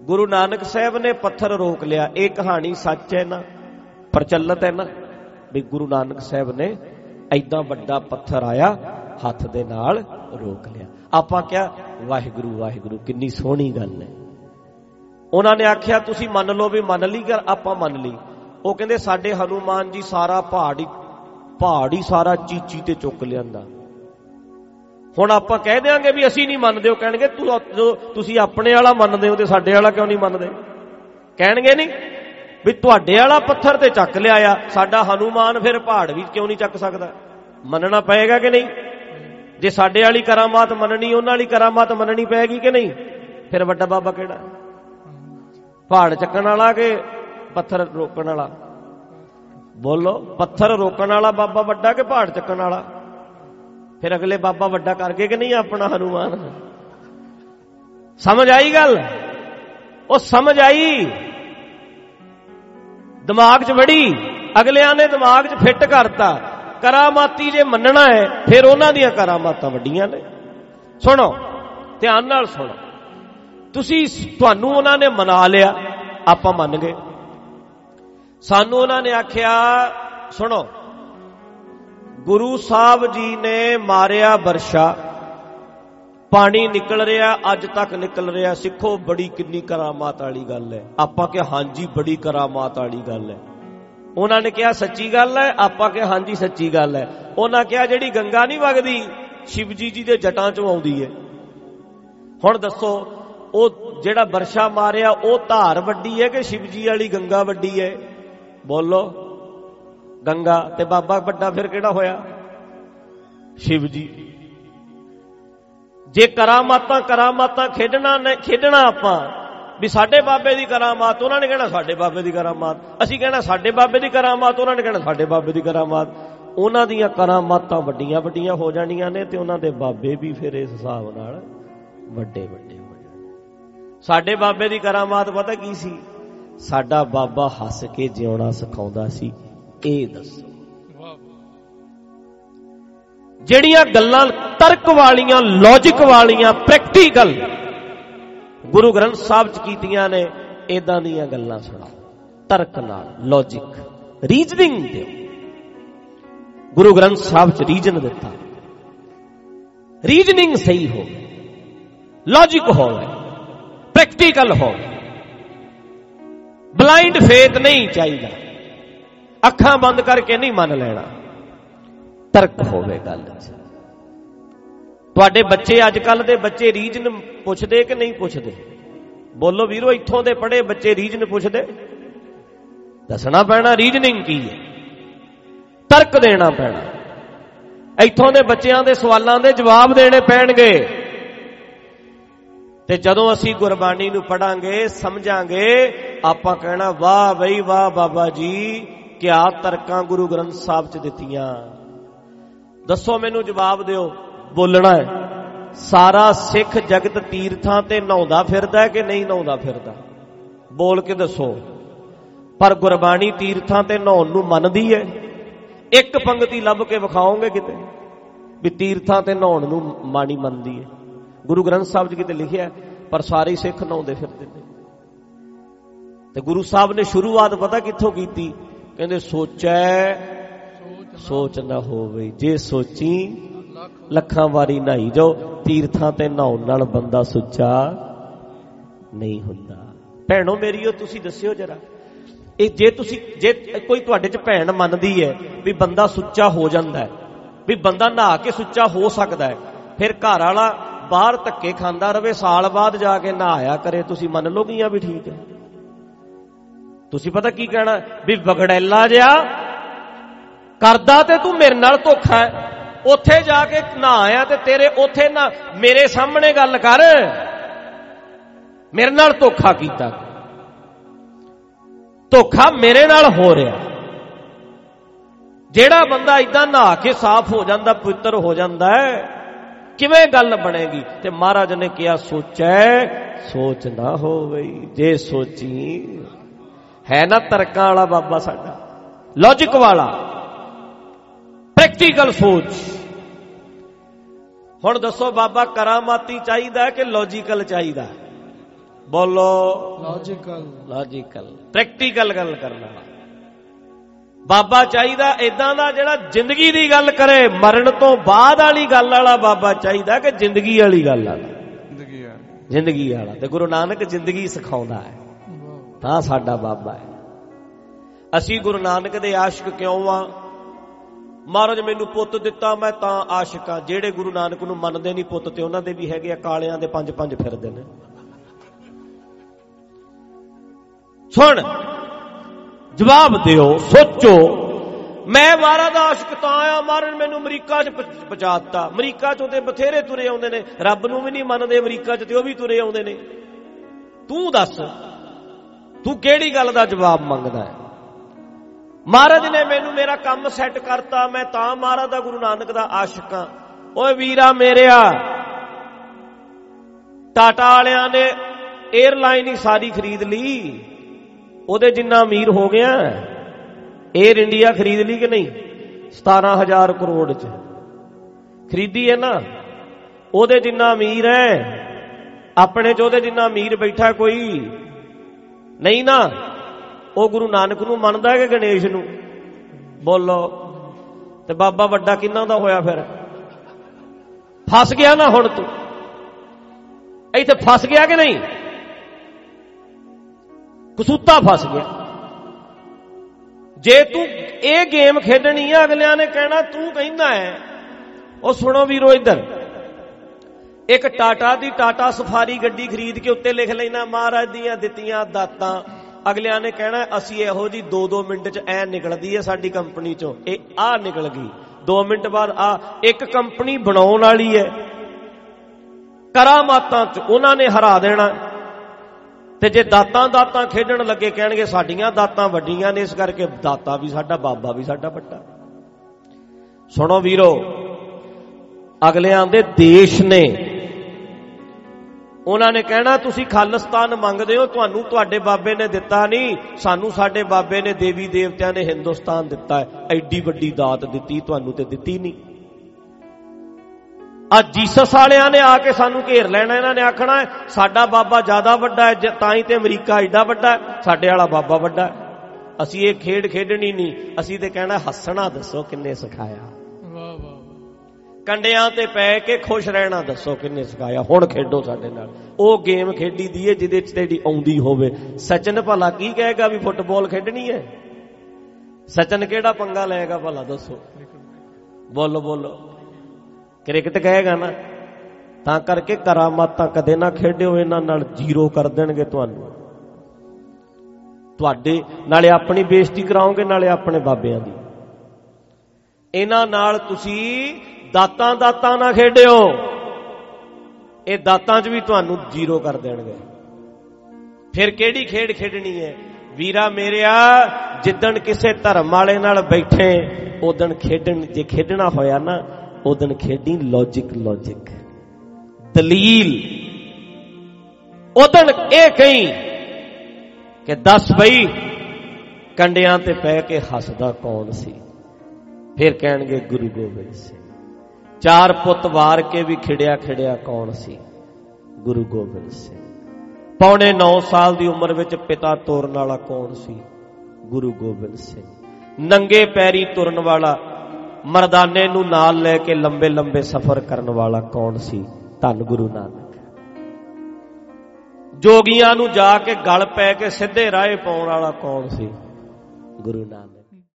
ਗੁਰੂ ਨਾਨਕ ਸਾਹਿਬ ਨੇ ਪੱਥਰ ਰੋਕ ਲਿਆ। ਇਹ ਕਹਾਣੀ ਸੱਚ ਹੈ ਨਾ? ਪ੍ਰਚਲਿਤ ਹੈ ਨਾ? ਵੀ ਗੁਰੂ ਨਾਨਕ ਸਾਹਿਬ ਨੇ ਐਦਾਂ ਵੱਡਾ ਪੱਥਰ ਆਇਆ, ਹੱਥ ਦੇ ਨਾਲ ਰੋਕ ਲਿਆ। ਆਪਾਂ ਕਿਹਾ, ਵਾਹਿਗੁਰੂ ਵਾਹਿਗੁਰੂ, ਕਿੰਨੀ ਸੋਹਣੀ ਗੱਲ ਹੈ। ਉਹਨਾਂ ਨੇ ਆਖਿਆ, ਤੁਸੀਂ ਮੰਨ ਲਓ ਵੀ ਮੰਨ ਲਈ ਗੱਲ ਆਪਾਂ ਮੰਨ ਲਈ? ਉਹ ਕਹਿੰਦੇ, ਸਾਡੇ ਹਨੂਮਾਨ ਜੀ ਸਾਰਾ ਪਹਾੜ ਹੀ ਪਹਾੜ ਹੀ ਸਾਰਾ ਚੀਚੀ ਤੇ ਚੁੱਕ ਲਿਆਂਦਾ। ਹੁਣ ਆਪਾਂ ਕਹਿ ਦਿਆਂਗੇ ਵੀ ਅਸੀਂ ਨਹੀਂ ਮੰਨਦੇ, ਉਹ ਕਹਿਣਗੇ, ਤੂੰ ਤੁਸੀਂ ਆਪਣੇ ਵਾਲਾ ਮੰਨਦੇ ਹੋ ਤੇ ਸਾਡੇ ਵਾਲਾ ਕਿਉਂ ਨਹੀਂ ਮੰਨਦੇ? ਕਹਿਣਗੇ ਨਹੀਂ ਵੀ ਤੁਹਾਡੇ ਵਾਲਾ ਪੱਥਰ ਤੇ ਚੱਕ ਲਿਆ ਆ ਸਾਡਾ ਹਨੂਮਾਨ ਫਿਰ ਪਹਾੜ ਵੀ ਕਿਉਂ ਨਹੀਂ ਚੱਕ ਸਕਦਾ? ਮੰਨਣਾ ਪਏਗਾ ਕਿ ਨਹੀਂ? ਜੇ ਸਾਡੇ ਵਾਲੀ ਕਰਾਮਾਤ ਮੰਨਣੀ, ਉਹਨਾਂ ਵਾਲੀ ਕਰਾਮਾਤ ਮੰਨਣੀ ਪਏਗੀ ਕਿ ਨਹੀਂ? ਫਿਰ ਵੱਡਾ ਬਾਬਾ ਕਿਹੜਾ? ਪਹਾੜ ਚੱਕਣ ਵਾਲਾ ਕਿ ਪੱਥਰ ਰੋਕਣ ਵਾਲਾ? ਬੋਲੋ, ਪੱਥਰ ਰੋਕਣ ਵਾਲਾ ਬਾਬਾ ਵੱਡਾ ਕਿ ਪਹਾੜ ਚੱਕਣ ਵਾਲਾ? ਫਿਰ ਅਗਲੇ ਬਾਬਾ ਵੱਡਾ ਕਰਕੇ ਕਿ ਨਹੀਂ ਆਪਣਾ ਹਨੂਮਾਨ? ਸਮਝ ਆਈ ਗੱਲ? ਉਹ ਸਮਝ ਆਈ। ਦਿਮਾਗ 'ਚ ਵੜੀ। ਅਗਲਿਆਂ ਨੇ ਦਿਮਾਗ 'ਚ ਫਿੱਟ ਕਰਤਾ। ਕਰਾਮਾਤੀ ਜੇ ਮੰਨਣਾ ਹੈ, ਫਿਰ ਉਹਨਾਂ ਦੀਆਂ ਕਰਾਮਾਤਾਂ ਵੱਡੀਆਂ ਨੇ। ਸੁਣੋ, ਧਿਆਨ ਨਾਲ ਸੁਣੋ। ਤੁਸੀਂ ਤੁਹਾਨੂੰ ਉਹਨਾਂ ਨੇ ਮਨਾ ਲਿਆ, ਆਪਾਂ ਮੰਨ ਗਏ। ਸਾਨੂੰ ਉਹਨਾਂ ਨੇ ਆਖਿਆ, ਸੁਣੋ ਗੁਰੂ ਸਾਹਿਬ ਜੀ ਨੇ ਮਾਰਿਆ ਵਰਸ਼ਾ। ਪਾਣੀ ਨਿਕਲ ਰਿਹਾ, ਅੱਜ ਤੱਕ ਨਿਕਲ ਰਿਹਾ। ਸਿੱਖੋ, ਬੜੀ ਕਿੰਨੀ ਕਰਾਮਾਤ ਵਾਲੀ ਗੱਲ ਹੈ। ਆਪਾਂ ਕਿ ਹਾਂਜੀ, ਬੜੀ ਕਰਾਮਾਤ ਵਾਲੀ ਗੱਲ ਹੈ। ਉਹਨਾਂ ਨੇ ਕਿਹਾ, ਸੱਚੀ ਗੱਲ ਹੈ। ਆਪਾਂ ਕਿ ਹਾਂਜੀ, ਸੱਚੀ ਗੱਲ ਹੈ। ਉਹਨਾਂ ਕਿਹਾ, ਜਿਹੜੀ ਗੰਗਾ ਨਹੀਂ ਵਗਦੀ, ਸ਼ਿਵਜੀ ਜੀ ਦੇ ਜਟਾਂ ਚੋਂ ਆਉਂਦੀ ਹੈ। ਹੁਣ ਦੱਸੋ, ਉਹ ਜਿਹੜਾ ਵਰਸ਼ਾ ਮਾਰਿਆ, ਉਹ ਧਾਰ ਵੱਡੀ ਹੈ ਕਿ ਸ਼ਿਵਜੀ ਵਾਲੀ ਗੰਗਾ ਵੱਡੀ ਹੈ? ਬੋਲੋ। ਗੰਗਾ ਤੇ ਬਾਬਾ ਵੱਡਾ ਫਿਰ ਕਿਹੜਾ ਹੋਇਆ? ਸ਼ਿਵ ਜੀ। ਜੇ ਕਰਾਮਾਤਾਂ ਕਰਾਮਾਤਾਂ ਖੇਡਣਾ ਖੇਡਣਾ ਆਪਾਂ, ਵੀ ਸਾਡੇ ਬਾਬੇ ਦੀ ਕਰਾਮਾਤ, ਉਹਨਾਂ ਨੇ ਕਹਿਣਾ ਸਾਡੇ ਬਾਬੇ ਦੀ ਕਰਾਮਾਤ। ਅਸੀਂ ਕਹਿਣਾ ਸਾਡੇ ਬਾਬੇ ਦੀ ਕਰਾਮਾਤ, ਉਹਨਾਂ ਨੇ ਕਹਿਣਾ ਸਾਡੇ ਬਾਬੇ ਦੀ ਕਰਾਮਾਤ। ਉਹਨਾਂ ਦੀਆਂ ਕਰਾਮਾਤਾਂ ਵੱਡੀਆਂ ਵੱਡੀਆਂ ਹੋ ਜਾਣੀਆਂ ਨੇ ਤੇ ਉਹਨਾਂ ਦੇ ਬਾਬੇ ਵੀ ਫਿਰ ਇਸ ਹਿਸਾਬ ਨਾਲ ਵੱਡੇ ਵੱਡੇ ਹੋ ਜਾਣਗੇ ਸਾਡੇ ਬਾਬੇ ਦੀ ਕਰਾਮਾਤ ਪਤਾ ਕੀ ਸੀ? ਸਾਡਾ ਬਾਬਾ ਹੱਸ ਕੇ ਜਿਉਣਾ ਸਿਖਾਉਂਦਾ ਸੀ। ਇਹ ਦੱਸੋ। ਜਿਹੜੀਆਂ ਗੱਲਾਂ ਤਰਕ ਵਾਲੀਆਂ ਲੌਜੀਕ ਵਾਲੀਆਂ ਪ੍ਰੈਕਟੀਕਲ ਗੁਰੂ ਗ੍ਰੰਥ ਸਾਹਿਬ ਚ ਕੀਤੀਆਂ ਨੇ ਇਦਾਂ ਦੀਆਂ ਗੱਲਾਂ ਸੁਣਾਓ। ਤਰਕ ਨਾਲ ਲੌਜੀਕ ਰੀਜ਼ਨਿੰਗ ਦਿਓ। ਗੁਰੂ ਗ੍ਰੰਥ ਸਾਹਿਬ ਚ ਰੀਜਨ ਦਿੱਤਾ। ਰੀਜ਼ਨਿੰਗ ਸਹੀ ਹੋ ਲੌਜੀਕ ਹੋਵੇ ਪ੍ਰੈਕਟੀਕਲ ਹੋਵੇ। ਬਲਾਈਂਡ ਫੇਥ ਨਹੀਂ ਚਾਹੀਦਾ। ਅੱਖਾਂ ਬੰਦ ਕਰਕੇ ਨਹੀਂ ਮੰਨ ਲੈਣਾ। ਤਰਕ ਹੋਵੇ ਗੱਲ 'ਚ। ਤੁਹਾਡੇ ਬੱਚੇ ਅੱਜ ਕੱਲ ਦੇ ਬੱਚੇ ਰੀਜਨ ਪੁੱਛਦੇ ਕਿ ਨਹੀਂ ਪੁੱਛਦੇ? ਬੋਲੋ ਵੀਰੋ, ਇੱਥੋਂ ਦੇ ਪੜੇ ਬੱਚੇ ਰੀਜਨ ਪੁੱਛਦੇ? ਦੱਸਣਾ ਪੈਣਾ, ਰੀਜਨਿੰਗ ਕੀ ਹੈ? ਤਰਕ ਦੇਣਾ ਪੈਣਾ। ਇੱਥੋਂ ਦੇ ਬੱਚਿਆਂ ਦੇ ਸਵਾਲਾਂ ਦੇ ਜਵਾਬ ਦੇਣੇ ਪੈਣਗੇ। ਤੇ ਜਦੋਂ ਅਸੀਂ ਗੁਰਬਾਣੀ ਨੂੰ ਪੜਾਂਗੇ ਸਮਝਾਂਗੇ, ਆਪਾਂ ਕਹਿਣਾ, ਵਾਹ ਬਈ, ਵਾਹ ਬਾਬਾ ਜੀ ਕਿਆ ਤਰਕਾਂ ਗੁਰੂ ਗ੍ਰੰਥ ਸਾਹਿਬ ਚ ਦਿੱਤੀਆਂ। ਦੱਸੋ ਮੈਨੂੰ ਜਵਾਬ ਦਿਓ, ਬੋਲਣਾ ਹੈ। ਸਾਰਾ ਸਿੱਖ ਜਗਤ ਤੀਰਥਾਂ ਤੇ ਨਹਾਉਂਦਾ ਫਿਰਦਾ ਕਿ ਨਹੀਂ ਨਹਾਉਂਦਾ ਫਿਰਦਾ? ਬੋਲ ਕੇ ਦੱਸੋ। ਪਰ ਗੁਰਬਾਣੀ ਤੀਰਥਾਂ ਤੇ ਨਹਾਉਣ ਨੂੰ ਮੰਨਦੀ ਹੈ। ਇੱਕ ਪੰਕਤੀ ਲੱਭ ਕੇ ਵਿਖਾਓਗੇ ਕਿਤੇ? ਵੀ ਤੀਰਥਾਂ ਤੇ ਨਹਾਉਣ ਨੂੰ ਮਾਣੀ ਮੰਨਦੀ ਹੈ। ਗੁਰੂ ਗ੍ਰੰਥ ਸਾਹਿਬ ਜੀ ਕਿਤੇ ਲਿਖਿਆ ਪਰ ਸਾਰੇ ਸਿੱਖ ਨਹਾਉਂਦੇ ਫਿਰਦੇ ਨੇ। ਤੇ ਗੁਰੂ ਸਾਹਿਬ ਨੇ ਸ਼ੁਰੂਆਤ ਪਤਾ ਕਿੱਥੋਂ ਕੀਤੀ? ਕਹਿੰਦੇ, ਸੋਚੈ, ਸੋਚ ਨਾ ਹੋਵੇ। ਜੇ ਸੋਚੀ, ਲੱਖਾਂ ਵਾਰੀ ਨਹਾਈ ਜਾਓ, ਤੀਰਥਾਂ ਤੇ ਨਹਾਉਣ ਨਾਲ ਬੰਦਾ ਸੁੱਚਾ ਨਹੀਂ ਹੁੰਦਾ। ਭੈਣੋ ਮੇਰੀਓ ਤੁਸੀਂ ਦੱਸਿਓ ਜਰਾ। ਇਹ ਜੇ ਤੁਸੀਂ, ਜੇ ਕੋਈ ਤੁਹਾਡੇ ਚ ਭੈਣ ਮੰਨਦੀ ਹੈ ਵੀ ਬੰਦਾ ਸੁੱਚਾ ਹੋ ਜਾਂਦਾ ਹੈ, ਵੀ ਬੰਦਾ ਨਹਾ ਕੇ ਸੁੱਚਾ ਹੋ ਸਕਦਾ ਹੈ, ਫਿਰ ਘਰ ਵਾਲਾ ਬਾਹਰ ਧੱਕੇ ਖਾਂਦਾ ਰਵੇ, ਸਾਲ ਬਾਅਦ ਜਾ ਕੇ ਨਹਾਇਆ ਕਰੇ, ਤੁਸੀਂ ਮੰਨ ਲੋਗੀਆਂ ਵੀ ਠੀਕ ਹੈ। ਤੁਸੀਂ ਪਤਾ ਕੀ ਕਹਿਣਾ? ਵੀ ਵਗੜੈਲਾ ਜਿਆ, ਕਰਦਾ ਤੇ ਤੂੰ ਮੇਰੇ ਨਾਲ ਧੋਖਾ ਹੈ। ਉੱਥੇ ਜਾ ਕੇ ਨਾ ਆਇਆ ਤੇ ਤੇਰੇ ਉੱਥੇ ਨਾ, ਮੇਰੇ ਸਾਹਮਣੇ ਗੱਲ ਕਰ। ਮੇਰੇ ਨਾਲ ਧੋਖਾ ਕੀਤਾ। ਧੋਖਾ ਮੇਰੇ ਨਾਲ ਹੋ ਰਿਹਾ। ਜਿਹੜਾ ਬੰਦਾ ਇਦਾਂ ਨਹਾ ਕੇ ਸਾਫ਼ ਹੋ ਜਾਂਦਾ, ਪਵਿੱਤਰ ਹੋ ਜਾਂਦਾ ਹੈ, ਕਿਵੇਂ ਗੱਲ ਬਣੇਗੀ? ਤੇ ਮਹਾਰਾਜ ਨੇ ਕਿਹਾ, ਸੋਚੈ, ਸੋਚ ਨਾ ਹੋਵੇ ਜੇ ਸੋਚੀ ਹੈ ਨਾ ਤਰਕਾਂ ਵਾਲਾ ਬਾਬਾ ਸਾਡਾ। ਲੌਜੀਕ ਵਾਲਾ। ਪ੍ਰੈਕਟੀਕਲ ਸੋਚ। ਹੁਣ ਦੱਸੋ ਬਾਬਾ ਕਰਾਮਾਤੀ ਚਾਹੀਦਾ ਕਿ ਲੌਜੀਕਲ ਚਾਹੀਦਾ? ਬੋਲੋ। ਲੌਜੀਕਲ ਲੌਜੀਕਲ ਪ੍ਰੈਕਟੀਕਲ ਗੱਲ ਕਰਨਾ। ਬਾਬਾ ਚਾਹੀਦਾ ਇਦਾਂ ਦਾ ਜਿਹੜਾ ਜ਼ਿੰਦਗੀ ਦੀ ਗੱਲ ਕਰੇ ਮਰਨ ਤੋਂ ਬਾਅਦ ਵਾਲੀ ਗੱਲ ਵਾਲਾ ਬਾਬਾ ਚਾਹੀਦਾ ਕਿ ਜ਼ਿੰਦਗੀ ਵਾਲੀ ਗੱਲ ਵਾਲਾ। ਜ਼ਿੰਦਗੀ ਆ ਜ਼ਿੰਦਗੀ ਵਾਲਾ। ਤੇ ਗੁਰੂ ਨਾਨਕ ਜ਼ਿੰਦਗੀ ਸਿਖਾਉਂਦਾ ਹੈ। ਤਾਂ ਸਾਡਾ ਬਾਬਾ ਹੈ। ਅਸੀਂ ਗੁਰੂ ਨਾਨਕ ਦੇ ਆਸ਼ਿਕ ਕਿਉਂ ਆ? ਮਹਾਰਾਜ ਮੈਨੂੰ ਪੁੱਤ ਦਿੱਤਾ, ਮੈਂ ਤਾਂ ਆਸ਼ਿਕ ਆ। ਜਿਹੜੇ ਗੁਰੂ ਨਾਨਕ ਨੂੰ ਮੰਨਦੇ ਨਹੀਂ ਪੁੱਤ ਤੇ ਉਹਨਾਂ ਦੇ ਵੀ ਹੈਗੇ ਆ, ਕਾਲਿਆਂ ਦੇ ਪੰਜ ਪੰਜ ਫਿਰਦੇ ਨੇ। ਸੁਣ, ਜਵਾਬ ਦਿਓ, ਸੋਚੋ। ਮੈਂ ਮਾਰਾ ਦਾ ਆਸ਼ਿਕ ਤਾਂ ਆ ਮਾਰਨ ਮੈਨੂੰ ਅਮਰੀਕਾ 'ਚ ਪਹੁੰਚਾਤਾ। ਅਮਰੀਕਾ 'ਚੋਂ ਤੇ ਬਥੇਰੇ ਤੁਰੇ ਆਉਂਦੇ ਨੇ। ਰੱਬ ਨੂੰ ਵੀ ਨਹੀਂ ਮੰਨਦੇ, ਅਮਰੀਕਾ 'ਚ ਤੇ ਉਹ ਵੀ ਤੁਰੇ ਆਉਂਦੇ ਨੇ। ਤੂੰ ਦੱਸ ਤੂੰ ਕਿਹੜੀ ਗੱਲ ਦਾ ਜਵਾਬ ਮੰਗਦਾ ਹੈ? ਮਹਾਰਾਜ ਨੇ ਮੈਨੂੰ ਮੇਰਾ ਕੰਮ ਸੈੱਟ ਕਰਤਾ, ਮੈਂ ਤਾਂ ਮਹਾਰਾਜ ਦਾ ਗੁਰੂ ਨਾਨਕ ਦਾ ਆਸ਼ਿਕ ਆ ਓਏ ਵੀਰਾ ਮੇਰਿਆ, ਟਾਟਾ ਵਾਲਿਆਂ ਨੇ 에ਅਰਲਾਈਨ ਹੀ ਸਾਰੀ ਖਰੀਦ ਲਈ। ਉਹਦੇ ਜਿੰਨਾ ਅਮੀਰ ਹੋ ਗਿਆ 에ਅਰ ਇੰਡੀਆ ਖਰੀਦ ਲਈ ਕਿ ਨਹੀਂ? 17000 ਕਰੋੜ ਚ। ਖਰੀਦੀ ਹੈ ਨਾ। ਉਹਦੇ ਜਿੰਨਾ ਅਮੀਰ ਹੈ, ਆਪਣੇ ਚ ਉਹਦੇ ਜਿੰਨਾ ਅਮੀਰ ਬੈਠਾ ਕੋਈ ਨਹੀਂ ਨਾ। ਉਹ ਗੁਰੂ ਨਾਨਕ ਨੂੰ ਮੰਨਦਾ ਹੈ ਕਿ ਗਣੇਸ਼ ਨੂੰ? ਬੋਲੋ। ਤੇ ਬਾਬਾ ਵੱਡਾ ਕਿੰਨਾ ਦਾ ਹੋਇਆ ਫਿਰ? ਫਸ ਗਿਆ ਨਾ ਹੁਣ ਤੂੰ। ਇੱਥੇ ਫਸ ਗਿਆ ਕਿ ਨਹੀਂ? ਕਸੂਤਾ ਫਸ ਗਿਆ। ਜੇ ਤੂੰ ਇਹ ਗੇਮ ਖੇਡਣੀ ਹੈ ਅਗਲਿਆਂ ਨੇ ਕਹਿਣਾ ਤੂੰ ਕਹਿੰਦਾ ਹੈ। ਉਹ ਸੁਣੋ ਵੀਰੋ ਇੱਧਰ। ਇੱਕ ਟਾਟਾ ਦੀ ਟਾਟਾ ਸਫਾਰੀ ਗੱਡੀ ਖਰੀਦ ਕੇ ਉੱਤੇ ਲਿਖ ਲੈਣਾ, ਮਹਾਰਾਜ ਦੀਆਂ ਦਿੱਤੀਆਂ ਦਾਤਾਂ। ਅਗਲਿਆਂ ਨੇ ਕਹਿਣਾ, ਅਸੀਂ ਇਹੋ ਜੀ 2-2 ਮਿੰਟ ਚ ਐ ਨਿਕਲਦੀ ਹੈ ਸਾਡੀ ਕੰਪਨੀ ਚੋਂ। ਇਹ ਆ ਨਿਕਲ ਗਈ। 2 ਮਿੰਟ ਬਾਅਦ ਆ, ਇੱਕ ਕੰਪਨੀ ਬਣਾਉਣ ਵਾਲੀ ਹੈ ਕਰਾਮਾਤਾਂ ਚ ਉਹਨਾਂ ਨੇ ਹਰਾ ਦੇਣਾ। ਤੇ ਜੇ ਦਾਤਾਂ ਦਾਤਾਂ ਖੇਡਣ ਲੱਗੇ ਕਹਿਣਗੇ, ਸਾਡੀਆਂ ਦਾਤਾਂ ਵੱਡੀਆਂ ਨੇ, ਇਸ ਕਰਕੇ ਦਾਤਾ ਵੀ ਸਾਡਾ, ਬਾਬਾ ਵੀ ਸਾਡਾ ਵੱਡਾ। ਸੁਣੋ ਵੀਰੋ ਅਗਲਿਆਂ ਦੇ ਦੇਸ਼ ਨੇ ਉਹਨਾਂ ਨੇ ਕਹਿਣਾ, ਤੁਸੀਂ ਖਾਲਿਸਤਾਨ ਮੰਗਦੇ ਹੋ, ਤੁਹਾਨੂੰ ਤੁਹਾਡੇ ਬਾਬੇ ਨੇ ਦਿੱਤਾ ਨਹੀਂ, ਸਾਨੂੰ ਸਾਡੇ ਬਾਬੇ ਨੇ ਦੇਵੀ ਦੇਵਤਿਆਂ ਨੇ ਹਿੰਦੁਸਤਾਨ ਦਿੱਤਾ ਹੈ। ਐਡੀ ਵੱਡੀ ਦਾਤ ਦਿੱਤੀ, ਤੁਹਾਨੂੰ ਤੇ ਦਿੱਤੀ ਨਹੀਂ। ਆ ਜੀਸਸ ਵਾਲਿਆਂ ਨੇ ਆ ਕੇ ਸਾਨੂੰ ਘੇਰ ਲੈਣਾ, ਇਹਨਾਂ ਨੇ ਆਖਣਾ ਸਾਡਾ ਬਾਬਾ ਜ਼ਿਆਦਾ ਵੱਡਾ ਹੈ ਤਾਂ ਹੀ ਤੇ ਅਮਰੀਕਾ ਐਡਾ ਵੱਡਾ ਹੈ, ਸਾਡੇ ਵਾਲਾ ਬਾਬਾ ਵੱਡਾ ਹੈ। ਅਸੀਂ ਇਹ ਖੇਡ ਖੇਡਣੀ ਨਹੀਂ, ਅਸੀਂ ਤੇ ਕਹਿਣਾ ਹੱਸਣਾ ਦੱਸੋ ਕਿੰਨੇ ਸਿਖਾਇਆ। ਵਾਹ ਵਾਹ ਕੰਡਿਆਂ ਤੇ ਪੈ ਕੇ ਖੁਸ਼ ਰਹਿਣਾ, ਦੱਸੋ ਕਿੰਨੇ ਸਿਖਾਇਆ? ਹੁਣ ਖੇਡੋ ਸਾਡੇ ਨਾਲ। ਉਹ ਗੇਮ ਖੇਡੀ ਦੀ ਏ, ਜਿਹਦੇ ਚ ਤੇਰੀ ਆਉਂਦੀ ਹੋਵੇ। ਸਚਨ ਭਲਾ ਕੀ ਕਹੇਗਾ ਵੀ ਫੁੱਟਬਾਲ ਖੇਡਣੀ ਹੈ ਸਚਨ ਕਿਹੜਾ ਪੰਗਾ ਲਏਗਾ ਭਲਾ, ਦੱਸੋ? ਬੋਲੋ ਬੋਲੋ। ਕ੍ਰਿਕਟ ਕਹੇਗਾ ਨਾ। ਤਾਂ ਕਰਕੇ ਕਰਾਮਾਤਾਂ ਕਦੇ ਨਾ ਖੇਡਿਓ, ਇਹਨਾਂ ਨਾਲ ਜ਼ੀਰੋ ਕਰ ਦੇਣਗੇ ਤੁਹਾਨੂੰ। ਤੁਹਾਡੇ, ਨਾਲੇ ਆਪਣੀ ਬੇਇੱਜ਼ਤੀ ਕਰਾਓਗੇ, ਨਾਲੇ ਆਪਣੇ ਬਾਬਿਆਂ ਦੀ। ਇਹਨਾਂ ਨਾਲ ਤੁਸੀਂ ਦਾਤਾਂ ਦਾਤਾਂ ਨਾ ਖੇਡਿਓ। ਇਹ ਦਾਤਾਂ 'ਚ ਵੀ ਤੁਹਾਨੂੰ ਜ਼ੀਰੋ ਕਰ ਦੇਣਗੇ। ਫਿਰ ਕਿਹੜੀ ਖੇਡ ਖੇਡਣੀ ਹੈ? ਵੀਰਾ ਮੇਰਿਆ, ਜਿੱਦਣ ਕਿਸੇ ਧਰਮ ਵਾਲੇ ਨਾਲ ਬੈਠੇ ਉਦਣ ਖੇਡਣ, ਜੇ ਖੇਡਣਾ ਹੋਇਆ ਨਾ ਉਦਣ ਖੇਡੀ ਲੌਜੀਕ ਲੌਜੀਕ ਦਲੀਲ। ਉਦਣ ਇਹ ਕਹੀਂ ਕਿ ਦੱਸ ਬਈ, ਕੰਡਿਆਂ ਤੇ ਪੈ ਕੇ ਹੱਸਦਾ ਕੌਣ ਸੀ? ਫਿਰ ਕਹਿਣਗੇ ਗੁਰੂ ਗੋਬਿੰਦ ਸਿੰਘ। ਚਾਰ ਪੁੱਤ ਵਾਰ ਕੇ ਵੀ ਖਿੜਿਆ ਖਿੜਿਆ ਕੌਣ ਸੀ? ਗੁਰੂ ਗੋਬਿੰਦ ਸਿੰਘ। ਪੌਣੇ 9 ਸਾਲ ਦੀ ਉਮਰ ਵਿੱਚ ਪਿਤਾ ਤੋਰਨ ਵਾਲਾ ਕੌਣ ਸੀ? ਗੁਰੂ ਗੋਬਿੰਦ ਸਿੰਘ। ਨੰਗੇ ਪੈਰੀ ਤੁਰਨ ਵਾਲਾ, ਮਰਦਾਨੇ ਨੂੰ ਨਾਲ ਲੈ ਕੇ ਲੰਬੇ ਲੰਬੇ ਸਫ਼ਰ ਕਰਨ ਵਾਲਾ ਕੌਣ ਸੀ? ਧੰਨ ਗੁਰੂ ਨਾਨਕ। ਜੋਗੀਆਂ ਨੂੰ ਜਾ ਕੇ ਗਲ ਪੈ ਕੇ ਸਿੱਧੇ ਰਾਹ ਪਾਉਣ ਵਾਲਾ ਕੌਣ ਸੀ? ਗੁਰੂ ਨਾਨਕ।